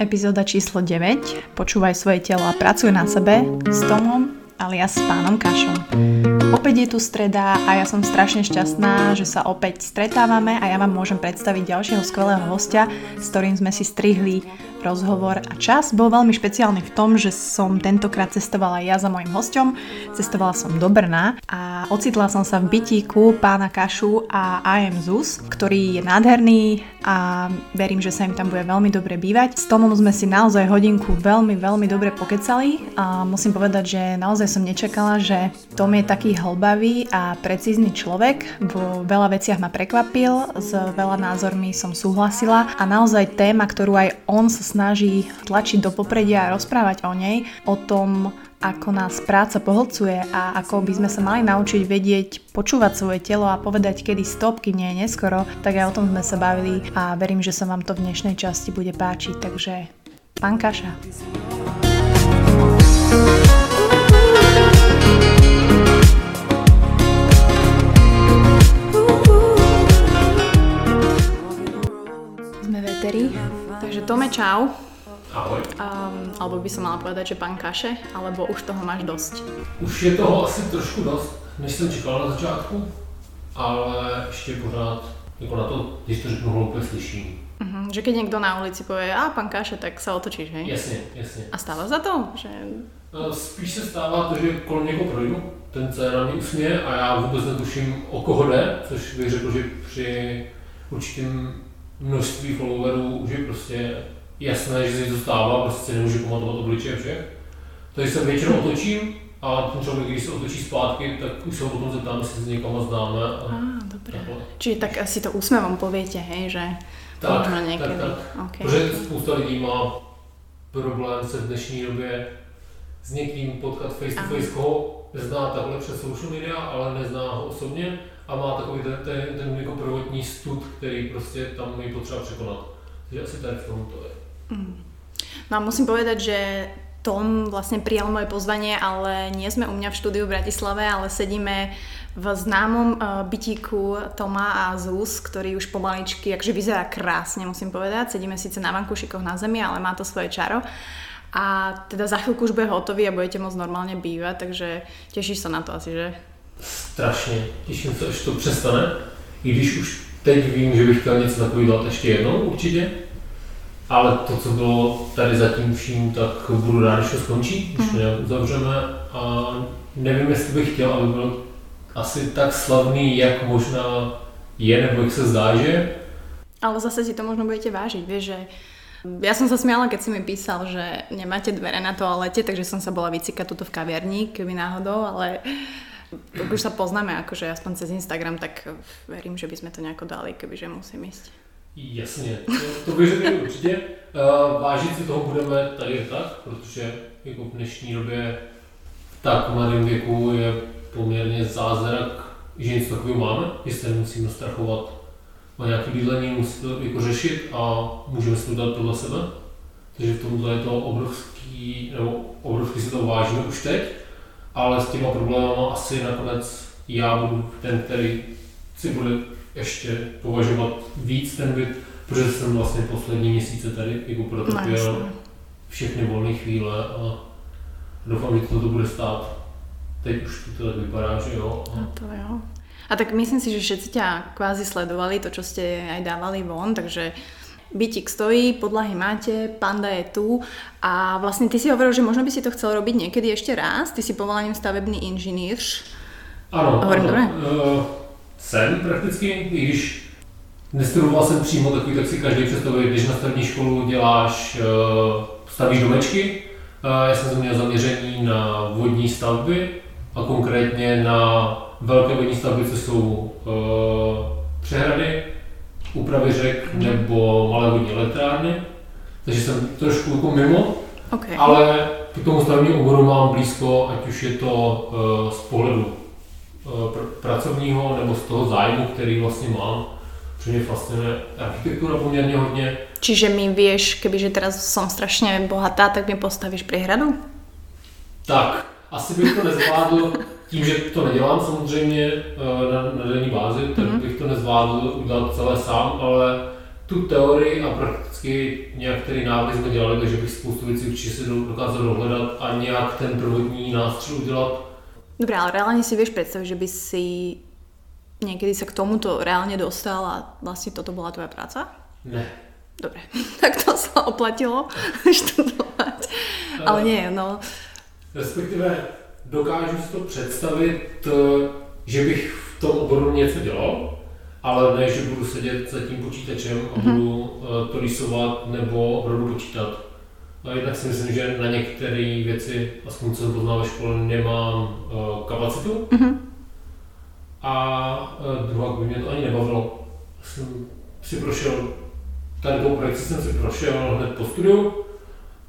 Epizóda číslo 9. Počúvaj svoje telo a pracuj na sebe s Tomom alias s pánom Kašom. Opäť je tu streda a ja som strašne šťastná, že sa opäť stretávame a ja vám môžem predstaviť ďalšieho skvelého hostia, s ktorým sme si strihli rozhovor a čas. Bol veľmi špeciálny v tom, že som tentokrát cestovala ja za mojim hostom. Cestovala som do Brna a ocitla som sa v bytíku pána Kašu a AM ZUS, ktorý je nádherný a verím, že sa im tam bude veľmi dobre bývať. S Tomom sme si naozaj hodinku veľmi, veľmi dobre pokecali a musím povedať, že naozaj som nečakala, že Tom je taký hlbavý a precízny človek. Vo veľa veciach ma prekvapil, s veľa názormi som súhlasila a naozaj téma, ktorú aj on sa snaží tlačiť do popredia a rozprávať o nej, o tom, ako nás práca pohlcuje a ako by sme sa mali naučiť vedieť počúvať svoje telo a povedať, kedy stop, kým nie je neskoro, tak aj o tom sme sa bavili a verím, že sa vám to v dnešnej časti bude páčiť. Takže pán Kaša. Veteri, takže Tome, čau. Ahoj. Um, alebo by som mala povedať, že pán Kaše, alebo už toho máš dosť? Už je toho asi trošku dost, než jsem čekal na začátku, ale ještě pořád, jako na to, když to řeknu hloupě, slyším. Uh-huh. Že keď niekto na ulici povie, a pán Kaše, tak sa otočíš, hej? Jasně, jasně. A stáva za to? Že... No, Spíš se stává to, že kolem někoho projdu, ten se na mě usměje a já vůbec netuším, o koho jde, což bych řekl, že při určitém množství followerů už je prostě jasné, že se to stává, prostě si nemůžu pamatovat obličeje všech. Takže se většinou otočím a ten člověk, když se otočí zpátky, tak už se ho potom zeptám, jestli s někama známe. A dobre. takhle. Čiže tak asi to úsmevom poviete, hej, že Tak, možno tak, niekedy. tak. Okay. Protože spousta lidí má problém se v dnešní době s někým potkat face to face, koho zná takhle přes social media, ale nezná ho osobně a má takový ten, ten, ten jako prvotní stud, který prostě tam je potřeba překonat. Takže asi tady v tom to je. Mm. No a musím povedať, že Tom vlastne prijal moje pozvanie, ale nie sme u mňa v štúdiu v Bratislave, ale sedíme v známom uh, bytíku Toma a Zuz, ktorý už pomaličky, akže vyzerá krásne, musím povedať. Sedíme síce na vankušikoch na zemi, ale má to svoje čaro. A teda za chvíľku už bude hotový a budete môcť normálne bývať, takže tešíš sa na to asi, že? Strašně. Těším se, až to přestane. I když už teď vím, že bych chtěl něco takového dělat ještě jednou určitě. Ale to, co bylo tady zatím vším, tak budu rád, když to skončí, když to nějak uzavřeme. A nevím, jestli bych chtěl, aby byl asi tak slavný, jak možná je, nebo jak se zdá, že. Ale zase si to možno budete vážiť, vieš, že ja som sa smiala, keď si mi písal, že nemáte dvere na toalete, takže som sa bola vycikať tuto v kaviarni, keby náhodou, ale už sa poznáme, akože aspoň cez Instagram, tak verím, že by sme to nejako dali, kebyže musím ísť. Jasně, to, řekl určitě. Uh, vážit si toho budeme tady tak, protože jako v dnešní době v tak mladém věku je poměrně zázrak, že něco takového máme, že se nemusíme strachovat o nějaké bydlení, musí to jako řešit a můžeme si to dát podle sebe. Takže v tomhle je to obrovský, nebo obrovský si to vážíme už teď, ale s těma problémama asi nakonec já budu ten, který si bude ještě považovat víc ten byt, protože jsem vlastně poslední měsíce tady jako No, protrpěl jasné. všechny volné chvíle a doufám, že to, to bude stát. Teď už to tak vypadá, že jo. A A to jo. A tak myslím si, že všetci ťa kvázi sledovali, to, čo ste aj dávali von, takže bytík stojí, podlahy máte, panda je tu a vlastne ty si hovoril, že možno by si to chcel robiť niekedy ešte raz. Ty si povolaním stavebný inžinýr. ano, Hovorím ano. dobré? Eh, jsem prakticky, i když nestudoval jsem přímo takový, tak si každý představuje, když na střední školu děláš, eh, stavíš domečky. Eh, Já jsem měl zaměření na vodní stavby a konkrétně na velké vodní stavby, co jsou eh, přehrady, úpravy řek nebo malé vodní elektrárny. Takže jsem trošku jako mimo, OK. ale k tomu stavebnímu oboru mám blízko, ať už je to eh, z pohledu eh, pr- pracovního nebo z toho zájmu, který vlastně mám. Protože mě fascinuje architektura poměrně hodně. Čiže mi vieš, kebyže teraz som strašne bohatá, tak mi postavíš priehradu? Tak, asi bych to nezvládl tím, že to nedělám samozřejmě eh, na, na denní bázi, tak Mhm. bych to nezvládl udělat celé sám, ale tu teorii a prakticky některé návrhy jsme dělali, takže bych spoustu věcí určitě si dokázal dohledat a nějak ten prvotní nástřel udělat. Dobré, ale reálně si vieš predstaviť, že by si někdy se k tomuto reálně dostal a vlastně toto byla tvoja práca? Ne. Dobre, tak to se oplatilo študovat. Ale nie, no. Respektive dokážu si to představit, že bych v tom oboru něco dělal, ale ne, že budu sedět za tím počítačem a mm-hmm. budu to rýsovat nebo opravdu počítat. A jednak si myslím, že na některé věci, aspoň co jsem poznal ve škole, nemám uh, kapacitu. Mm-hmm. A uh, druhá by mě to ani nebavilo. Jsem si prošel, tady tou projekci jsem si prošel hned po studiu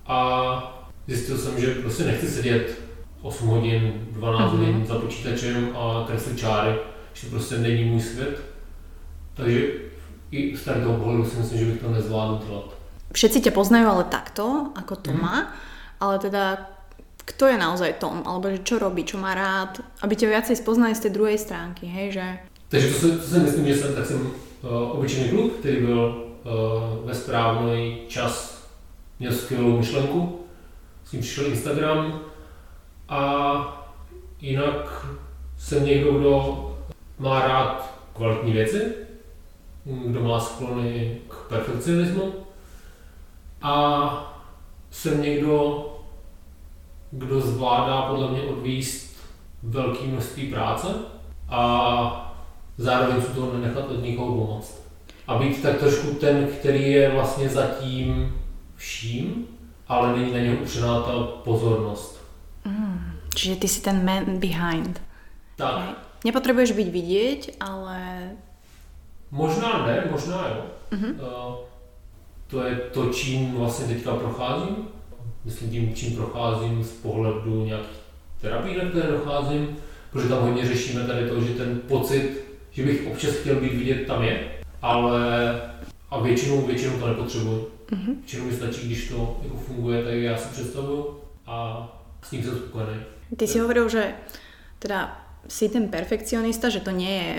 a zjistil jsem, že prostě nechci sedět 8 hodin, 12 mm-hmm. hodin za počítačem a kreslit čáry, že to prostě není můj svět. Takže i z toho pohledu si myslím, že bych to nezvládl dělat. Všetci ťa poznajú ale takto, ako Toma, mm. ale teda kto je naozaj Tom, alebo že čo robí, čo má rád, aby tě viacej spoznali z té druhé stránky, hej, že... Takže to si, to si myslím, že jsem, tak jsem uh, obyčejný kluk, který byl uh, ve správný čas, měl skvělou myšlenku, s tím přišel Instagram a jinak jsem někdo, kdo má rád kvalitní věci, kdo má sklony k perfekcionismu, a jsem někdo, kdo zvládá podle mě odvíst velké množství práce a zároveň se toho nenechat od nikoho pomoct. A být tak trošku ten, který je vlastně zatím vším, ale není na něho upřená ta pozornost. Čiže ty jsi ten man behind. Tak. Okay. Nepotřebuješ být vidět, ale... Možná ne, možná jo. Mm-hmm. Uh, to je to, čím vlastně teďka procházím. Myslím tím, čím procházím z pohledu nějakých terapií, na které docházím, protože tam hodně řešíme tady to, že ten pocit, že bych občas chtěl být vidět, tam je, ale a většinou, většinou to nepotřebuji. Mm-hmm. Většinou mi stačí, když to jako funguje, tak já si představuju a s tím jsem spokojený. Ty si hovoril, že teda si ten perfekcionista, že to nie je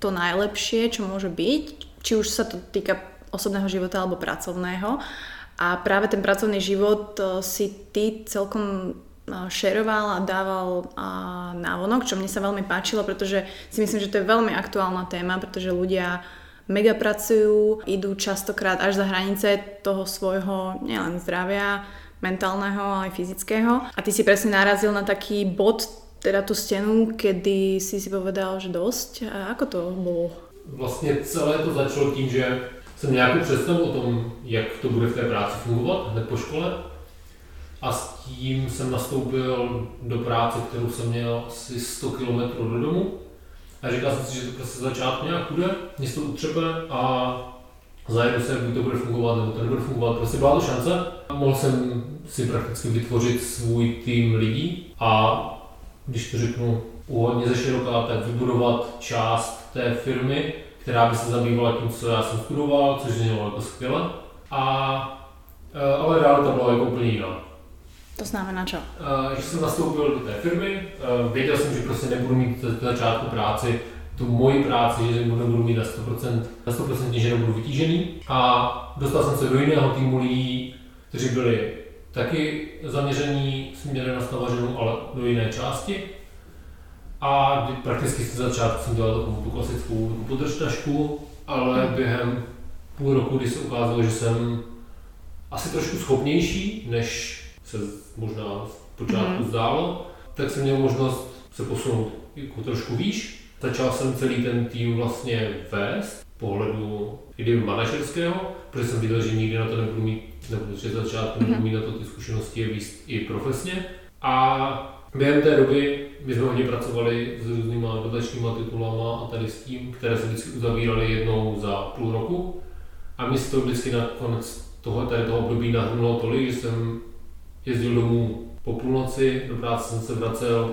to najlepšie, čo môže byť, či už sa to týka osobného života alebo pracovného. A práve ten pracovný život eh, si ty celkom eh, šeroval a dával eh, návonok, čo mne sa veľmi páčilo, pretože si myslím, že to je veľmi aktuálna téma, pretože ľudia mega pracujú, idú častokrát až za hranice toho svojho nielen zdravia, mentálneho, ale aj fyzického. A ty si presne narazil na taký bod, teda tú stenu, kedy si si povedal, že dosť. A ako to bolo? Vlastně celé to začalo tím, že jsem nějakou představu o tom, jak to bude v té práci fungovat hned po škole. A s tím jsem nastoupil do práce, kterou jsem měl asi 100 km do domu. A říkal jsem si, že to prostě začátku nějak bude, město utřepe a zajedu se, buď to bude fungovat, nebo to nebude fungovat. Prostě byla to šance. Mohl jsem si prakticky vytvořit svůj tým lidí a když to řeknu úhodně ze široká, tak vybudovat část té firmy, která by se zabývala tím, co já jsem studoval, což znělo jako skvěle. A, e, ale realita byla jako úplně jiná. To znamená čo? E, že jsem nastoupil do té firmy, e, věděl jsem, že prostě nebudu mít začátku práci tu moji práci, že nebudu mít na 100%, na 100% že nebudu vytížený. A dostal jsem se do jiného týmu lidí, kteří byli taky zaměření směrem na stavařinu, ale do jiné části. A prakticky z začátku jsem dělal takovou tu klasickou podržtašku, ale během půl roku, kdy se ukázalo, že jsem asi trošku schopnější, než se možná v počátku hmm. zdálo, tak jsem měl možnost se posunout jako trošku výš. Začal jsem celý ten tým vlastně vést pohledu i manažerského, protože jsem viděl, že nikdy na to nebudu mít, nebo že začátku mm-hmm. nebudu mít na to ty zkušenosti víc i profesně. A Během té doby my jsme hodně pracovali s různýma dotačníma titulama a tady s tím, které se vždycky uzavíraly jednou za půl roku. A mi to vždycky na konec toho, tady toho období nahrnulo tolik, že jsem jezdil domů po půlnoci, do práce jsem se vracel,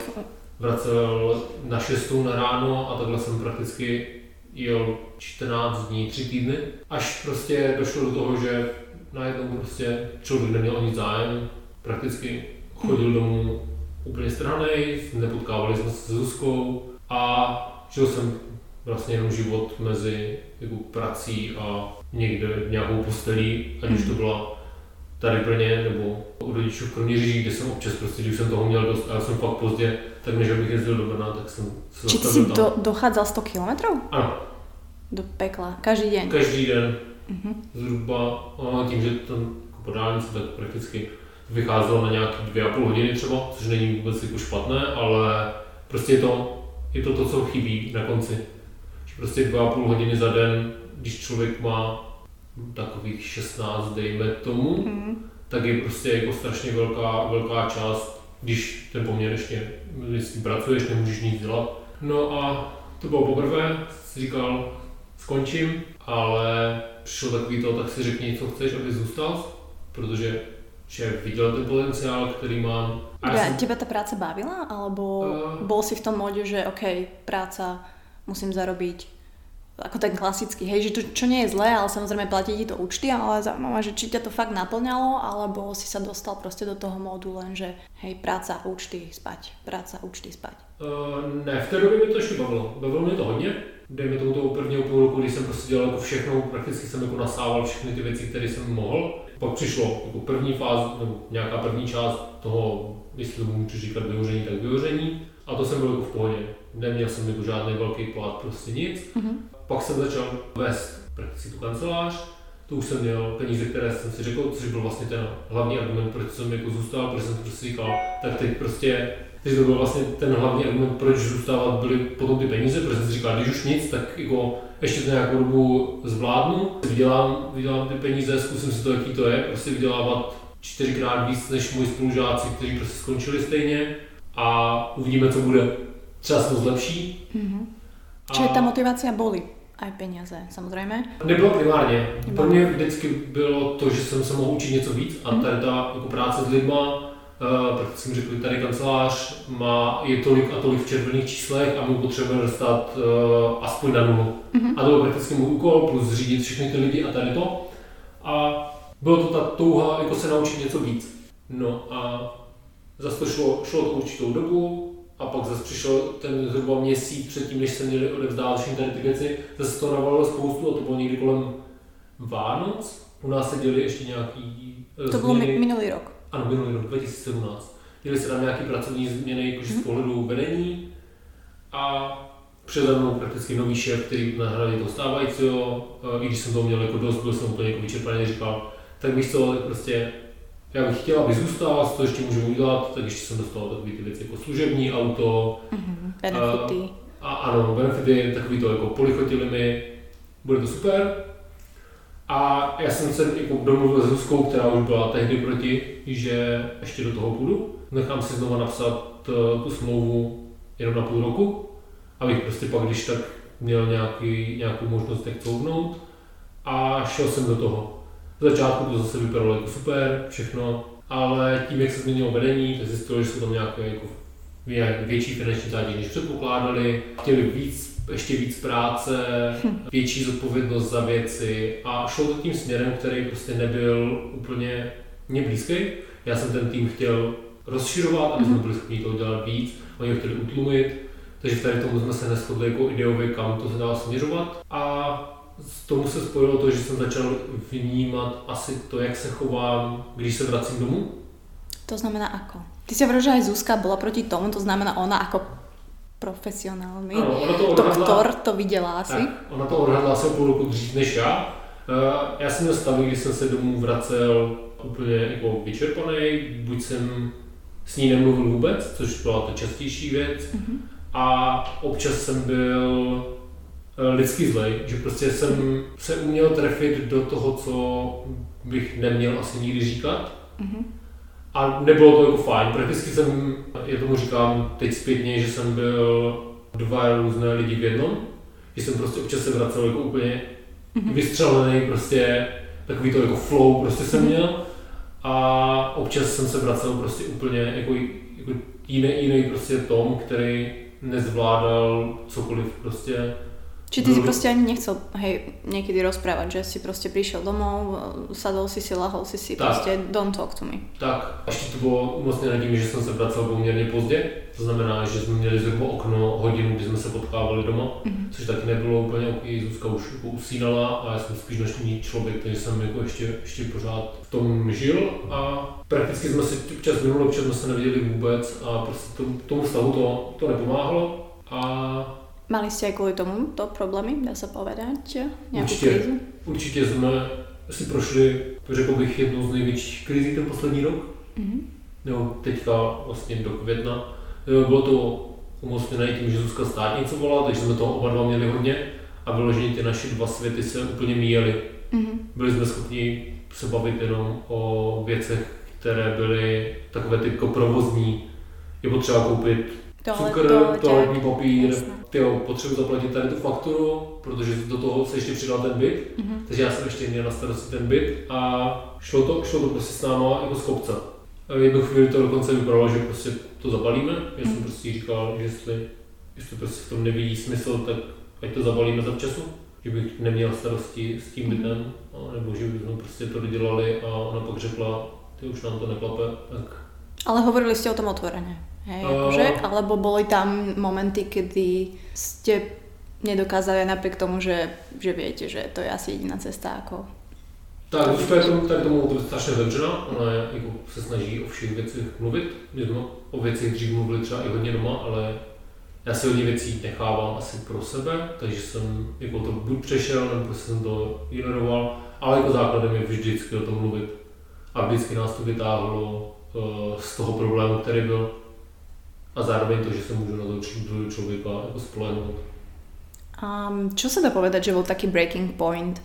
vracel na šestou na ráno a takhle jsem prakticky jel 14 dní, 3 týdny, až prostě došlo do toho, že najednou prostě člověk neměl ani zájem, prakticky chodil domů úplně strhaný, nepotkávali jsme se s Zuzkou a žil jsem vlastně jenom život mezi jako prací a někde nějakou postelí, ať už to byla tady Brně nebo u rodičů v Kroměříži, kde jsem občas prostě, když jsem toho měl dost a já jsem fakt pozdě, tak než abych jezdil do Brna, tak jsem se Či ty si do, dochádzal 100 km? Ano. Do pekla, každý den? Každý den. Uh-huh. Zhruba, a tím, že tam jako po dálnici, tak prakticky vycházelo na nějaké dvě a půl hodiny třeba, což není vůbec jako špatné, ale prostě je to, je to to, co chybí na konci. Že prostě dva a půl hodiny za den, když člověk má takových 16, dejme tomu, mm. tak je prostě jako strašně velká, velká část, když ten poměr ještě, když pracuješ, nemůžeš nic dělat. No a to bylo poprvé, si říkal, skončím, ale přišlo takový to, tak si řekni, co chceš, aby zůstal, protože že viděl ten potenciál, který mám. A ja, jsem... Teba ta práce bavila? Alebo uh... bol si v tom móde, že OK, práca, musím zarobiť ako ten klasický, hej, že to, čo nie je zlé, ale samozrejme platí ti to účty, ale zaujímavé, že či ťa to fakt naplňalo, alebo si sa dostal proste do toho módu len, že hej, práca, účty, spať, práca, účty, spať. Uh, ne, v té době mi to ještě bavilo. Bavilo mě to hodně. Dejme tomu toho prvního půl roku, kdy jsem prostě dělal jako všechno, prakticky jsem jako nasával všechny ty věci, které jsem mohl. Pak přišlo jako první fáze, nebo nějaká první část toho, jestli to můžu říkat vyhoření, tak vyhoření. A to jsem byl jako v pohodě. Neměl jsem jako žádný velký plat, prostě nic. Mm-hmm. Pak jsem začal vést prakticky tu kancelář, to už jsem měl peníze, které jsem si řekl, což byl vlastně ten hlavní argument, proč jsem jako zůstal, protože jsem si prostě říkal, tak teď prostě Teď to byl vlastně ten hlavní argument, proč zůstávat byly potom ty peníze, protože jsem si říkal, když už nic, tak jako ještě to nějakou dobu zvládnu, vydělám, vydělám ty peníze, zkusím si to, jaký to je, prostě vydělávat čtyřikrát víc než moji spolužáci, kteří prostě skončili stejně a uvidíme, co bude. Třeba se to zlepší. Mm-hmm. A... Čiže ta motivace boli aj peníze, samozřejmě? Nebylo primárně. Pro mě vždycky bylo to, že jsem se mohl učit něco víc a mm. tady ta jako práce s lidma, uh, protože jsem řekl, tady kancelář má, je tolik a tolik v červených číslech a my potřebujeme dostat uh, aspoň na nulu. Mm-hmm. A to byl prakticky můj úkol, plus řídit všechny ty lidi a tady to. A bylo to ta touha jako se naučit něco víc. No a zase to šlo, šlo to určitou dobu, a pak zase přišel ten zhruba měsíc předtím, než se měli odevzdávat všechny tady ty věci, zase to navalilo spoustu a to bylo někdy kolem Vánoc. U nás se děli ještě nějaký To bylo minulý rok. Ano, minulý rok, 2017. Děli se tam nějaké pracovní změny, jakože z pohledu vedení a přede mnou prakticky nový šéf, který nahradil toho stávajícího, i když jsem to měl jako dost, byl jsem úplně jako vyčerpaný, říkal, tak víš co, prostě já bych chtěla, aby zůstal, co ještě můžu udělat, tak ještě jsem dostal takové ty věci jako služební auto. Mm-hmm, benefity. A, a ano, benefity, takový to jako polichotili mi, bude to super. A já jsem se jako domluvil s Zuzkou, která už byla tehdy proti, že ještě do toho půjdu. Nechám si znova napsat eh, tu smlouvu jenom na půl roku, abych prostě pak, když tak měl nějaký, nějakou možnost jak couvnout. A šel jsem do toho. V začátku to zase vypadalo jako super, všechno, ale tím, jak se změnilo vedení, tak zjistilo, že jsou tam nějaké jako větší finanční zátěž, než předpokládali, chtěli víc, ještě víc práce, hm. větší zodpovědnost za věci a šlo to tím směrem, který prostě nebyl úplně mě blízký. Já jsem ten tým chtěl rozširovat, aby jsme mhm. byli schopni toho dělat víc, oni ho chtěli utlumit, takže tady tomu jsme se neschodli jako ideově, kam to se dá směřovat. A z tomu se spojilo to, že jsem začal vnímat asi to, jak se chovám, když se vracím domů. To znamená ako? Ty si hovoril, že aj Zuzka bola proti tomu, to znamená ona ako profesionální ano, ona to odhadla, doktor to viděla asi? Tak, ona to odhadla asi půl roku dřív než já. Uh, já jsem měl stavu, když jsem se domů vracel úplně jako vyčerpaný, buď jsem s ní nemluvil vůbec, což byla ta častější věc, mm-hmm. a občas jsem byl Eh, lidsky zlej, že prostě jsem se uměl trefit do toho, co bych neměl asi nikdy říkat. Mm-hmm. A nebylo to jako fajn. Prakticky jsem, já tomu říkám teď zpětně, že jsem byl dva různé lidi v jednom. Že jsem prostě občas se vracel jako úplně mm-hmm. vystřelený, prostě takový to jako flow prostě jsem mm-hmm. měl. A občas jsem se vracel prostě úplně jako, jako jiný, jiný prostě Tom, který nezvládal cokoliv prostě Či ty si proste ani nechcel, hej, niekedy rozprávať, že si proste prišiel domov, sadol si si, lahol si si, tak. proste don't talk to me. Tak, ještě to bylo umocněné tím, že jsem se vracel poměrně pozdě, to znamená, že jsme měli zhruba okno hodinu, kdy jsme se potkávali doma, mm-hmm. což taky nebylo úplně ok, Zuzka už usínala a já jsem spíš noční člověk, takže jsem jako ještě, ještě pořád v tom žil a prakticky jsme si občas minulý občas jsme se neviděli vůbec a prostě tomu, tomu stavu to, to nepomáhalo a Mali ste aj kvôli tomu to problémy, dá sa povedať? Určitě, krízu? Určitě jsme si prošli, řekl bych, jednu z největších krizí ten poslední rok. Mm-hmm. Jo, teďka vlastně do května. Bylo to umocněné tím, že Zuzka státnicovala, takže jsme toho oba dva měli hodně a vyloženě ty naše dva světy se úplně míjely. Mm-hmm. Byli jsme schopni se bavit jenom o věcech, které byly takové ty provozní. Je potřeba koupit cukr, toaletní papír, tyjo, potřebuji zaplatit tady tu fakturu, protože do toho se ještě přidal ten byt, mm-hmm. takže já jsem ještě měl na starosti ten byt a šlo to, šlo to prostě s náma jako z kopce. V jednu chvíli to dokonce vypadalo, že prostě to zabalíme, já jsem mm-hmm. prostě říkal, že jestli, jestli prostě v tom nevidí smysl, tak ať to zabalíme za času, že bych neměl starosti s tím mhm. bytem, nebo že bychom prostě to dodělali a ona pak řekla, ty už nám to neklape, tak... Ale hovorili jste o tom otvoreně. Hej, akože, alebo boli tam momenty, kedy ste nedokázali napriek tomu, že, že viete, že to je asi jediná cesta ako... Tak, Zuzka je tomu, tady tomu strašně otevřená, ona je, jako, se snaží o všech věcech mluvit. My jsme o věcech dřív mluvili třeba i hodně doma, ale já si hodně věcí nechávám asi pro sebe, takže jsem jako to buď přešel, nebo prostě jsem to ignoroval, ale jako základem je vždycky o tom mluvit. A vždycky nás to vytáhlo uh, z toho problému, který byl a zároveň to, že sa môžu na toho človeka ako spolehnuť. Um, čo sa dá povedať, že bol taký breaking point?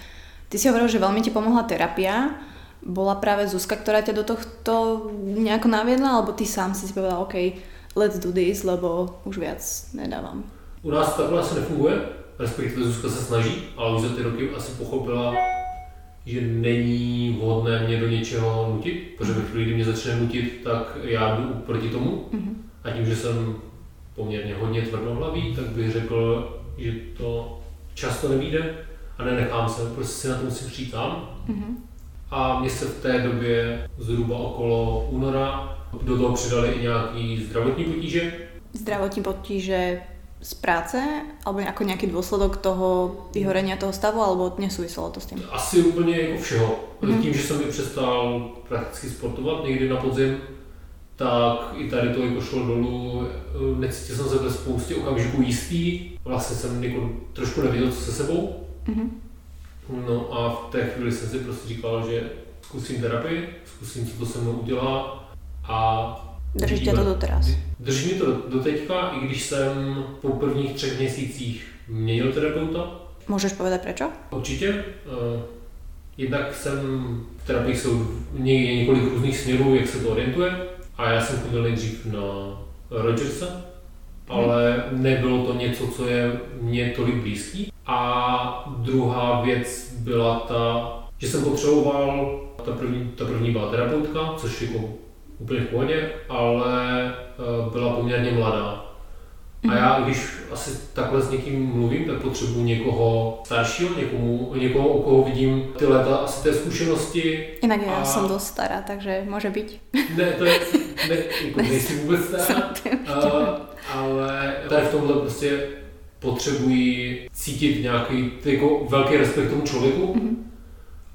Ty si hovoril, že veľmi ti pomohla terapia. Bola práve Zuzka, ktorá ťa do tohto nejako naviedla, alebo ty sám si si povedal, OK, let's do this, lebo už viac nedávam. U nás takhle asi nefunguje, respektive Zuzka se snaží, ale už za ty roky asi pochopila, že není vhodné mě do něčeho nutit, protože ve chvíli, kdy mě začne nutit, tak já jdu proti tomu. Mm-hmm. A tím, že jsem poměrně hodně tvrdohlavý, tak bych řekl, že to často nevíde a nenechám se, prostě si na to musím přijít sám. Mm-hmm. A mě se v té době zhruba okolo února do toho přidali i nějaký zdravotní potíže. Zdravotní potíže z práce, alebo jako nějaký důsledok toho vyhorenia toho stavu, alebo nesouviselo to s tím? Asi úplně jako všeho. Mm-hmm. Tím, že jsem mi přestal prakticky sportovat někdy na podzim, tak i tady to jako šlo dolů, necítil jsem se ve spoustě okamžiků jistý, vlastně jsem jako trošku nevěděl, co se sebou. Mm-hmm. No a v té chvíli jsem si prostě říkal, že zkusím terapii, zkusím, co to se mnou udělá a Drží tě to doteraz? Drží mi to do teďka, i když jsem po prvních třech měsících měnil terapeuta. Můžeš povedat proč? Určitě. Uh, jednak jsem v terapii jsou několik různých směrů, jak se to orientuje. A já jsem chodil nejdřív na Rogersa, ale nebylo to něco, co je mně tolik blízký. A druhá věc byla ta, že jsem potřeboval, ta první, ta první byla terapeutka, což jako úplně v pohodě, ale eh, byla poměrně mladá. A já, když asi takhle s někým mluvím, tak potřebuji někoho staršího, někomu, někoho, u koho vidím ty léta, asi té zkušenosti. Jinak já a... jsem dost stará, takže může být. Ne, to je, ne, jako nejsi vůbec stará, uh, ale tady v tomhle prostě potřebuji cítit nějaký jako velký respekt tomu člověku. Mm-hmm.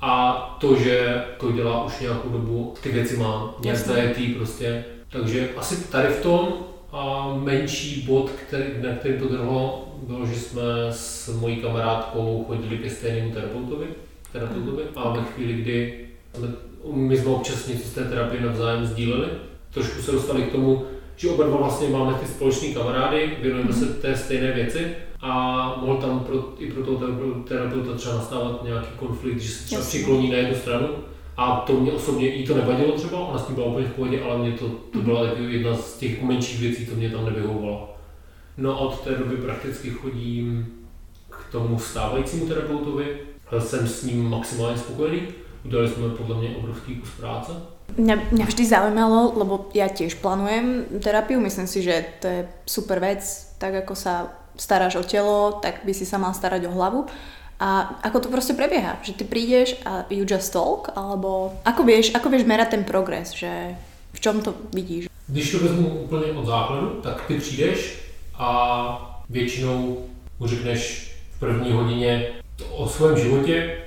A to, že to dělá už nějakou dobu, ty věci mám, nějaké prostě. Takže asi tady v tom a menší bod, který, na který to drhlo, bylo, že jsme s mojí kamarádkou chodili ke stejnému terapeutovi, terapeutovi a ve chvíli, kdy jsme, my jsme občas něco z té terapie navzájem sdíleli, trošku se dostali k tomu, že oba dva vlastně máme ty společné kamarády, věnujeme se té stejné věci a mohl tam pro, i pro toho terapeuta třeba nastávat nějaký konflikt, že se třeba přikloní na jednu stranu. A to mě osobně jí to nevadilo třeba, ona s tím byla úplně v pohodě, ale mě to, to byla jedna z těch menších věcí, co mě tam nevyhovovalo. No a od té doby prakticky chodím k tomu stávajícímu terapeutovi, jsem s ním maximálně spokojený, udělali jsme podle mě obrovský kus práce. Mňa, mňa vždy zaujímalo, lebo ja tiež plánujem terapiu, myslím si, že to je super vec, tak ako sa staráš o telo, tak by si sa mal starať o hlavu. A ako to prostě prebieha? Že ty prídeš a you just talk? Alebo ako vieš, ako vieš merať ten progres? Že v čom to vidíš? Když to vezmu úplně od základu, tak ty přijdeš a většinou mu řekneš v první hodině o svém životě,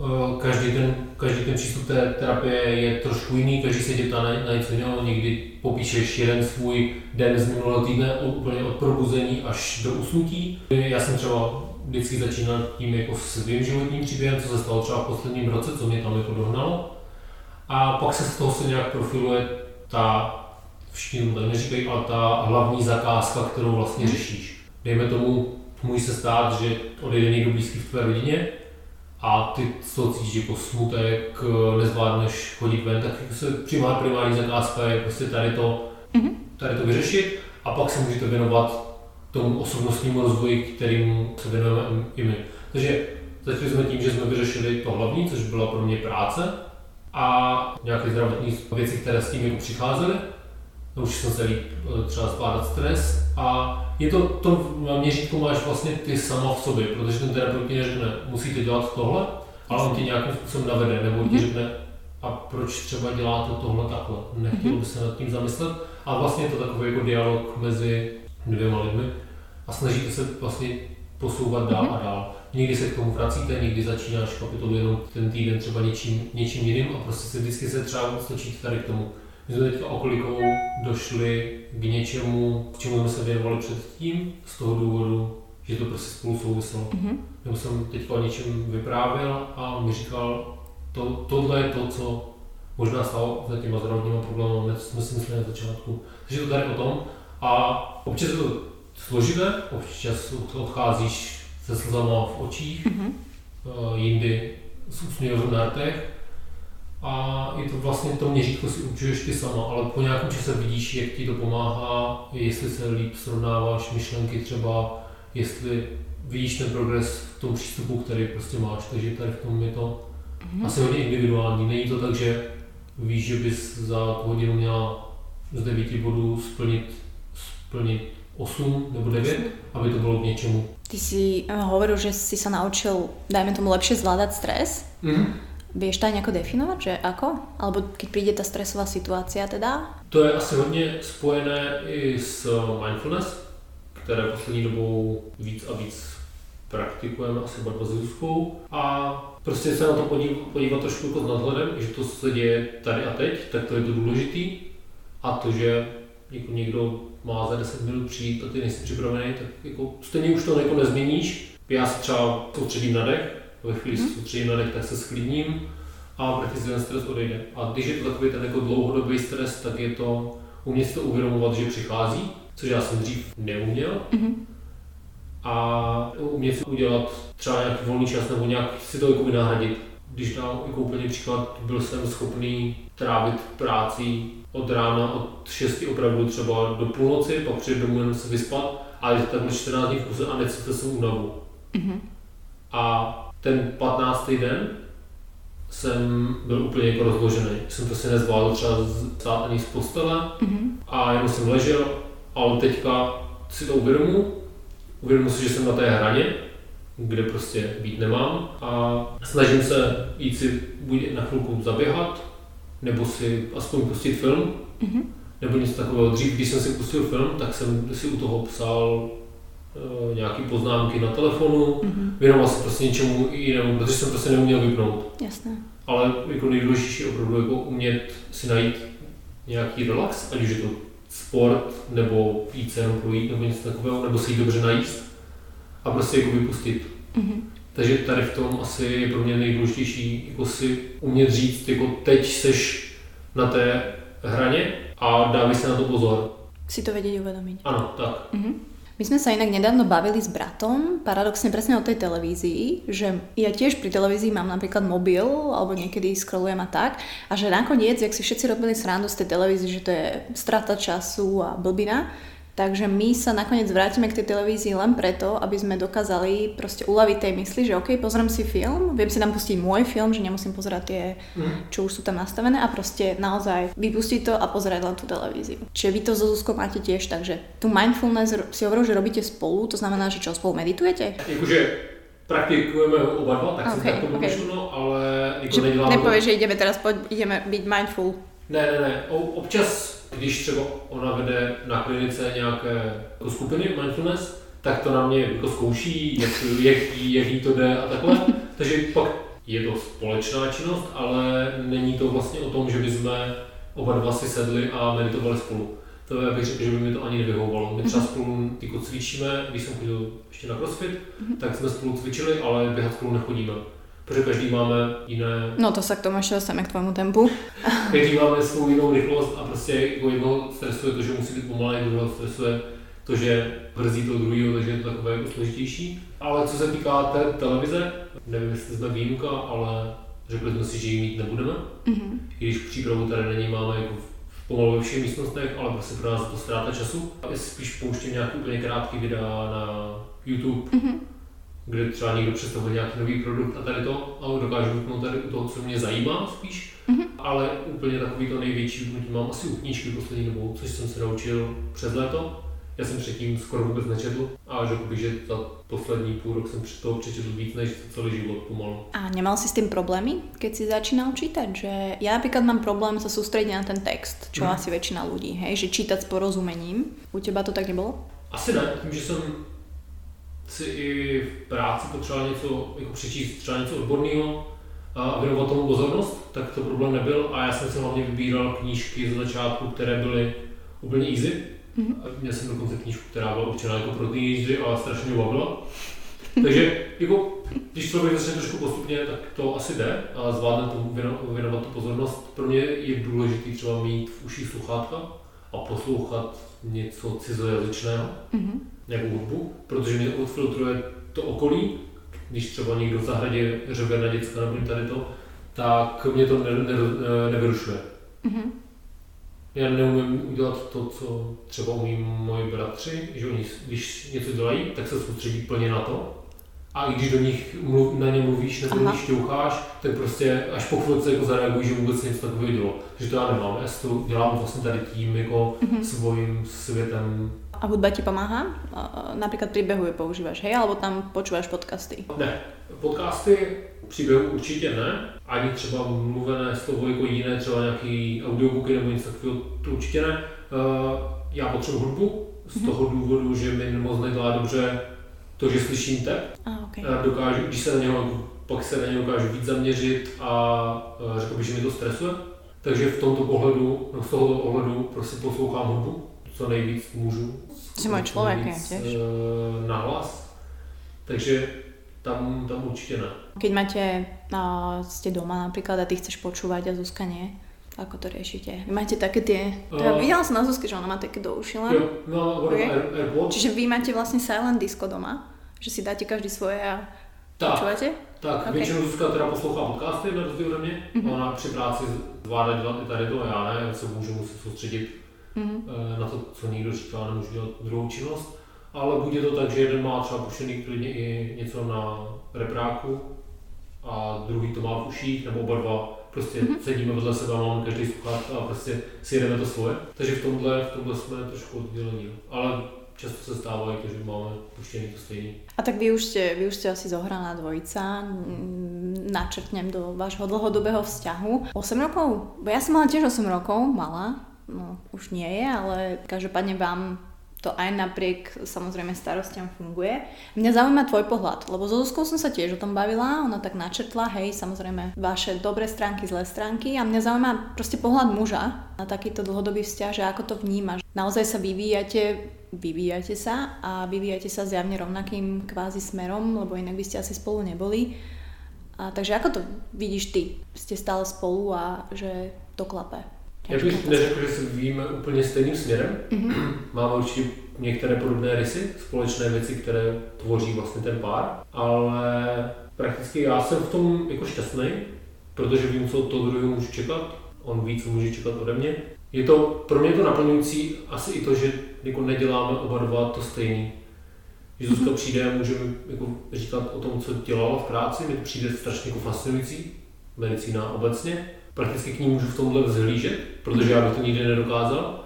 Eh, každý ten, každý ten přístup té terapie je trošku jiný, každý se tě na, na něco jiného, někdy popíšeš jeden svůj den z minulého týdne, úplně od probuzení až do usnutí. Já jsem třeba vždycky začínal tím jako svým životním příběhem, co se stalo třeba v posledním roce, co mě tam jako dohnalo. A pak se z toho se nějak profiluje ta, všichni tak neříkají, ale ta hlavní zakázka, kterou vlastně řešíš. Dejme tomu, může se stát, že odejde někdo blízký v tvé rodině, a ty co cítíš jako smutek, nezvládneš chodit ven, tak se přímá primární zakázka je prostě tady to, mm-hmm. tady to vyřešit a pak se můžete věnovat tomu osobnostnímu rozvoji, kterým se věnujeme i my. Takže začali jsme tím, že jsme vyřešili to hlavní, což byla pro mě práce a nějaké zdravotní věci, které s tím jako přicházely. Už jsem se líp eh, třeba zvládat stres a je to, to měřítko máš vlastně ty sama v sobě, protože ten terapeut ti neřekne, musíte dělat tohle, ale on ti nějakým způsobem navede, nebo ti mhm. řekne, a proč třeba děláte tohle takhle, nechtěl by se nad tím zamyslet. A vlastně je to takový jako dialog mezi dvěma lidmi a snažíte se vlastně posouvat dál mhm. a dál. Někdy se k tomu vracíte, někdy začínáš kapitolu jenom ten týden třeba něčím, něčím jiným a prostě se vždycky se třeba stačí tady k tomu. My jsme teďka okolikou došli k něčemu, k čemu jsme se věnovali předtím, z toho důvodu, že to prostě spolu souviselo. Mm-hmm. Nebo jsem teďka o něčem vyprávěl a mi říkal, to, tohle je to, co možná stalo za těma zdravotníma problémy, než jsme si mysleli na začátku. Takže to tady o tom. A občas je to složité, občas odcházíš se slzama v očích, mm-hmm. jindy s úsměvem na rtech, a je to vlastně to měřítko si určuješ ty sama, ale po nějakém čase vidíš, jak ti to pomáhá, jestli se líp srovnáváš myšlenky třeba, jestli vidíš ten progres v tom přístupu, který prostě máš, takže tady v tom je to mm-hmm. asi hodně individuální. Není to tak, že víš, že bys za hodinu měla z 9 bodů splnit, splnit 8 nebo 9, aby to bylo k něčemu. Ty si eh, hovoril, že si sa naučil, dajme tomu, lepšie zvládať stres. Mm-hmm. Vieš to aj nejako definovat, že ako? Alebo keď přijde ta stresová situace teda? To je asi hodně spojené i s mindfulness, které poslední dobou víc a víc praktikujeme asi oba s. A prostě se na to podívat, podívat trošku jako s nadhledem, že to se děje tady a teď, tak to je to důležitý. A to, že jako někdo má za 10 minut přijít a ty nejsi připravený, tak jako stejně už to jako nezměníš. Já se třeba soustředím na dech, ve chvíli mm. soustředím na dech, tak se sklidním a prakticky ten stres odejde. A když je to takový ten jako dlouhodobý stres, tak je to umět si to uvědomovat, že přichází, což já jsem dřív neuměl. Mm-hmm. A umět si udělat třeba nějaký volný čas nebo nějak si to jako vynahradit. Když dám jako úplně příklad, byl jsem schopný trávit práci od rána od 6 opravdu třeba do půlnoci, pak přijít domů jenom se vyspat, ale takhle 14 dní v kuse a necítil jsem únavu. Mm-hmm. A ten 15. den jsem byl úplně jako rozložený. Jsem to si nezvládl třeba stát ani z postele mm-hmm. a jenom jsem ležel, ale teďka si to uvědomu, uvědomu si, že jsem na té hraně, kde prostě být nemám a snažím se jít si buď na chvilku zaběhat, nebo si aspoň pustit film, mm-hmm. nebo něco takového. Dřív, když jsem si pustil film, tak jsem si u toho psal nějaké poznámky na telefonu, mm-hmm. věnoval se prostě něčemu jinému, protože jsem prostě neuměl vypnout. Jasné. Ale jako nejdůležitější je opravdu jako umět si najít nějaký relax, ať už je to sport, nebo jít se jenom projít, nebo něco takového, nebo si jít dobře najíst a prostě jako vypustit. Mm-hmm. Takže tady v tom asi je pro mě nejdůležitější jako si umět říct, jako teď seš na té hraně a dávej se na to pozor. Si to vědět uvědomit. Ano, tak. Mm-hmm. My sme sa inak nedávno bavili s bratom, paradoxne presne o tej televízii, že ja tiež pri televízii mám napríklad mobil, alebo niekedy scrollujem a tak, a že nakoniec, jak si všetci robili srandu z tej televízie, že to je strata času a blbina, Takže my sa nakoniec vrátime k tej televízii len preto, aby sme dokázali proste uľaviť tej mysli, že OK, pozriem si film, viem si tam pustiť môj film, že nemusím pozerať tie, mm. čo už sú tam nastavené a proste naozaj vypustiť to a pozerať len tú televíziu. Čiže vy to so Zuzkou máte tiež, takže tu mindfulness si hovoril, že robíte spolu, to znamená, že čo, spolu meditujete? Jakože praktikujeme oba dva, tak okay, si to okay. Myšlo, ale jako že nepovieš, že ideme teraz, poď, ideme byť mindful. Ne, ne, ne, občas když třeba ona vede na klinice nějaké jako skupiny mindfulness, tak to na mě jako zkouší, jak, jak, jak jí to jde a takhle. Takže pak je to společná činnost, ale není to vlastně o tom, že bychom oba dva si sedli a meditovali spolu. To je, bych řekl, že by mi to ani nevyhovovalo. My třeba mhm. spolu tyko cvičíme, když jsem chodil ještě na crossfit, mhm. tak jsme spolu cvičili, ale běhat spolu nechodíme protože každý máme jiné... No to se k tomu ještě dostaneme k tvému tempu. každý máme svou jinou rychlost a prostě jako jednoho stresuje to, že musí být pomalý, druhého stresuje to, že brzdí to druhého, takže je to takové jako složitější. Ale co se týká té televize, nevím, jestli jsme výjimka, ale řekli jsme si, že ji mít nebudeme. Mm-hmm. I když přípravu tady není, máme jako v pomalu ve všech místnostech, ale prostě pro nás to ztráta času. Spíš pouštím nějaký úplně krátký videa na YouTube, mm-hmm kde třeba někdo představuje nějaký nový produkt a tady to, a dokážu vypnout tady u toho, co mě zajímá spíš, mm-hmm. ale úplně takový to největší vypnutí mám asi u knížky poslední dobou, což jsem se naučil přes léto. Já jsem předtím skoro vůbec nečetl a řekl bych, že za poslední půl rok jsem před toho přečetl víc než celý život pomalu. A nemal si s tím problémy, keď si začínal čítať? Že já například mám problém se soustředit na ten text, čo mm. asi většina lidí, hej, že čítat s porozumením. U těba to tak nebylo? Asi ne, tím, že jsem si i v práci potřeboval něco, jako přečíst třeba něco odborného a věnovat tomu pozornost, tak to problém nebyl a já jsem si hlavně vybíral knížky ze začátku, které byly úplně easy. Mm-hmm. Měl jsem dokonce knížku, která byla určená jako pro teenagery, ale strašně mě bavila. Takže jako, když člověk začne trošku postupně, tak to asi jde a zvládne tomu věnovat tu pozornost. Pro mě je důležité třeba mít v uších sluchátka a poslouchat něco cizojazyčného. Mm-hmm nějakou hudbu, protože mě odfiltruje to okolí, když třeba někdo v zahradě řve na děcka nebo tady to, tak mě to ne, ne, nevyrušuje. Mm-hmm. Já neumím udělat to, co třeba umí moji bratři, že oni, když něco dělají, tak se soustředí plně na to. A i když do nich mluv, na ně mluvíš nebo když ťoucháš, tak prostě až po chvilce jako zareagují, že vůbec něco takového dělo. Že to já nemám, já si to dělám vlastně tady tím jako mm-hmm. svým světem a hudba ti pomáha? Napríklad príbehu je používaš, hej? Alebo tam počúvaš podcasty? Ne, podcasty příběhu určitě ne, ani třeba mluvené slovo jako jiné, třeba nějaký audiobooky nebo něco takového, to určitě ne. Já potřebuji hudbu z mhm. toho důvodu, že mi moc nedělá dobře to, že slyším te. Ah, okay. Dokážu, když se na něho, pak se na něj dokážu víc zaměřit a řekl bych, že mi to stresuje. Takže v tomto pohledu, no z tohoto ohledu prostě poslouchám hudbu, co nejvíc můžu Si můj člověk, je tiež. Eh, nahlas. Takže tam, tam určitě ne. Keď máte, ste doma napríklad a ty chceš počúvať a Zuzka nie, ako to riešite? Vy máte také tie... Uh, ja videla som na Zuzke, že ona má také do uši len. Jo, no, okay. Čiže vy máte vlastne silent disco doma? Že si dáte každý svoje a tak, počúvate? Tak, okay. většinou Zuzka teda poslouchá podcasty na rozdíl ode mě. Mm-hmm. Ona při práci zvládne dělat i tady to, já ne, já se můžu muset soustředit mm-hmm. na to, co někdo říká, nemůžu dělat druhou činnost. Ale bude to tak, že jeden má třeba pušený klidně i něco na repráku a druhý to má v uších, nebo oba dva prostě mm-hmm. sedíme vedle sebe, máme každý sluchátka a prostě si jedeme to svoje. Takže v tomhle, v tomhle jsme trošku oddělení. Ale často se stává i to, že máme puštěný to stejný. A tak vy už jste, vy už jste asi zohraná dvojica, načrtnem do vášho dlhodobého vzťahu. 8 rokov? Bo ja som mala tiež 8 rokov, mala, no, už nie je, ale každopádne vám to aj napriek samozrejme starostiam funguje. Mňa zaujíma tvoj pohľad, lebo so Zuzkou som sa tiež o tom bavila, ona tak načrtla, hej, samozrejme vaše dobré stránky, zlé stránky a mňa zaujíma proste pohľad muža na takýto dlhodobý vzťah, že ako to vnímaš. Naozaj sa vyvíjate, vyvíjate sa a vyvíjate sa zjavne rovnakým kvázi smerom, lebo inak by ste asi spolu neboli. A takže ako to vidíš ty? Ste stále spolu a že to klape? Já bych neřekl, že se vyvíjíme úplně stejným směrem. Mm-hmm. Máme určitě některé podobné rysy, společné věci, které tvoří vlastně ten pár, ale prakticky já jsem v tom jako šťastný, protože vím, co to druhého můžu čekat on ví, co může čekat ode mě. Je to, pro mě to naplňující asi i to, že jako neděláme oba dva to stejný. Že Zuzka mm-hmm. přijde a můžeme jako říkat o tom, co dělala v práci, mi to přijde strašně jako fascinující, medicína obecně. Prakticky k ní můžu v tomhle vzhlížet, protože já bych to nikdy nedokázal.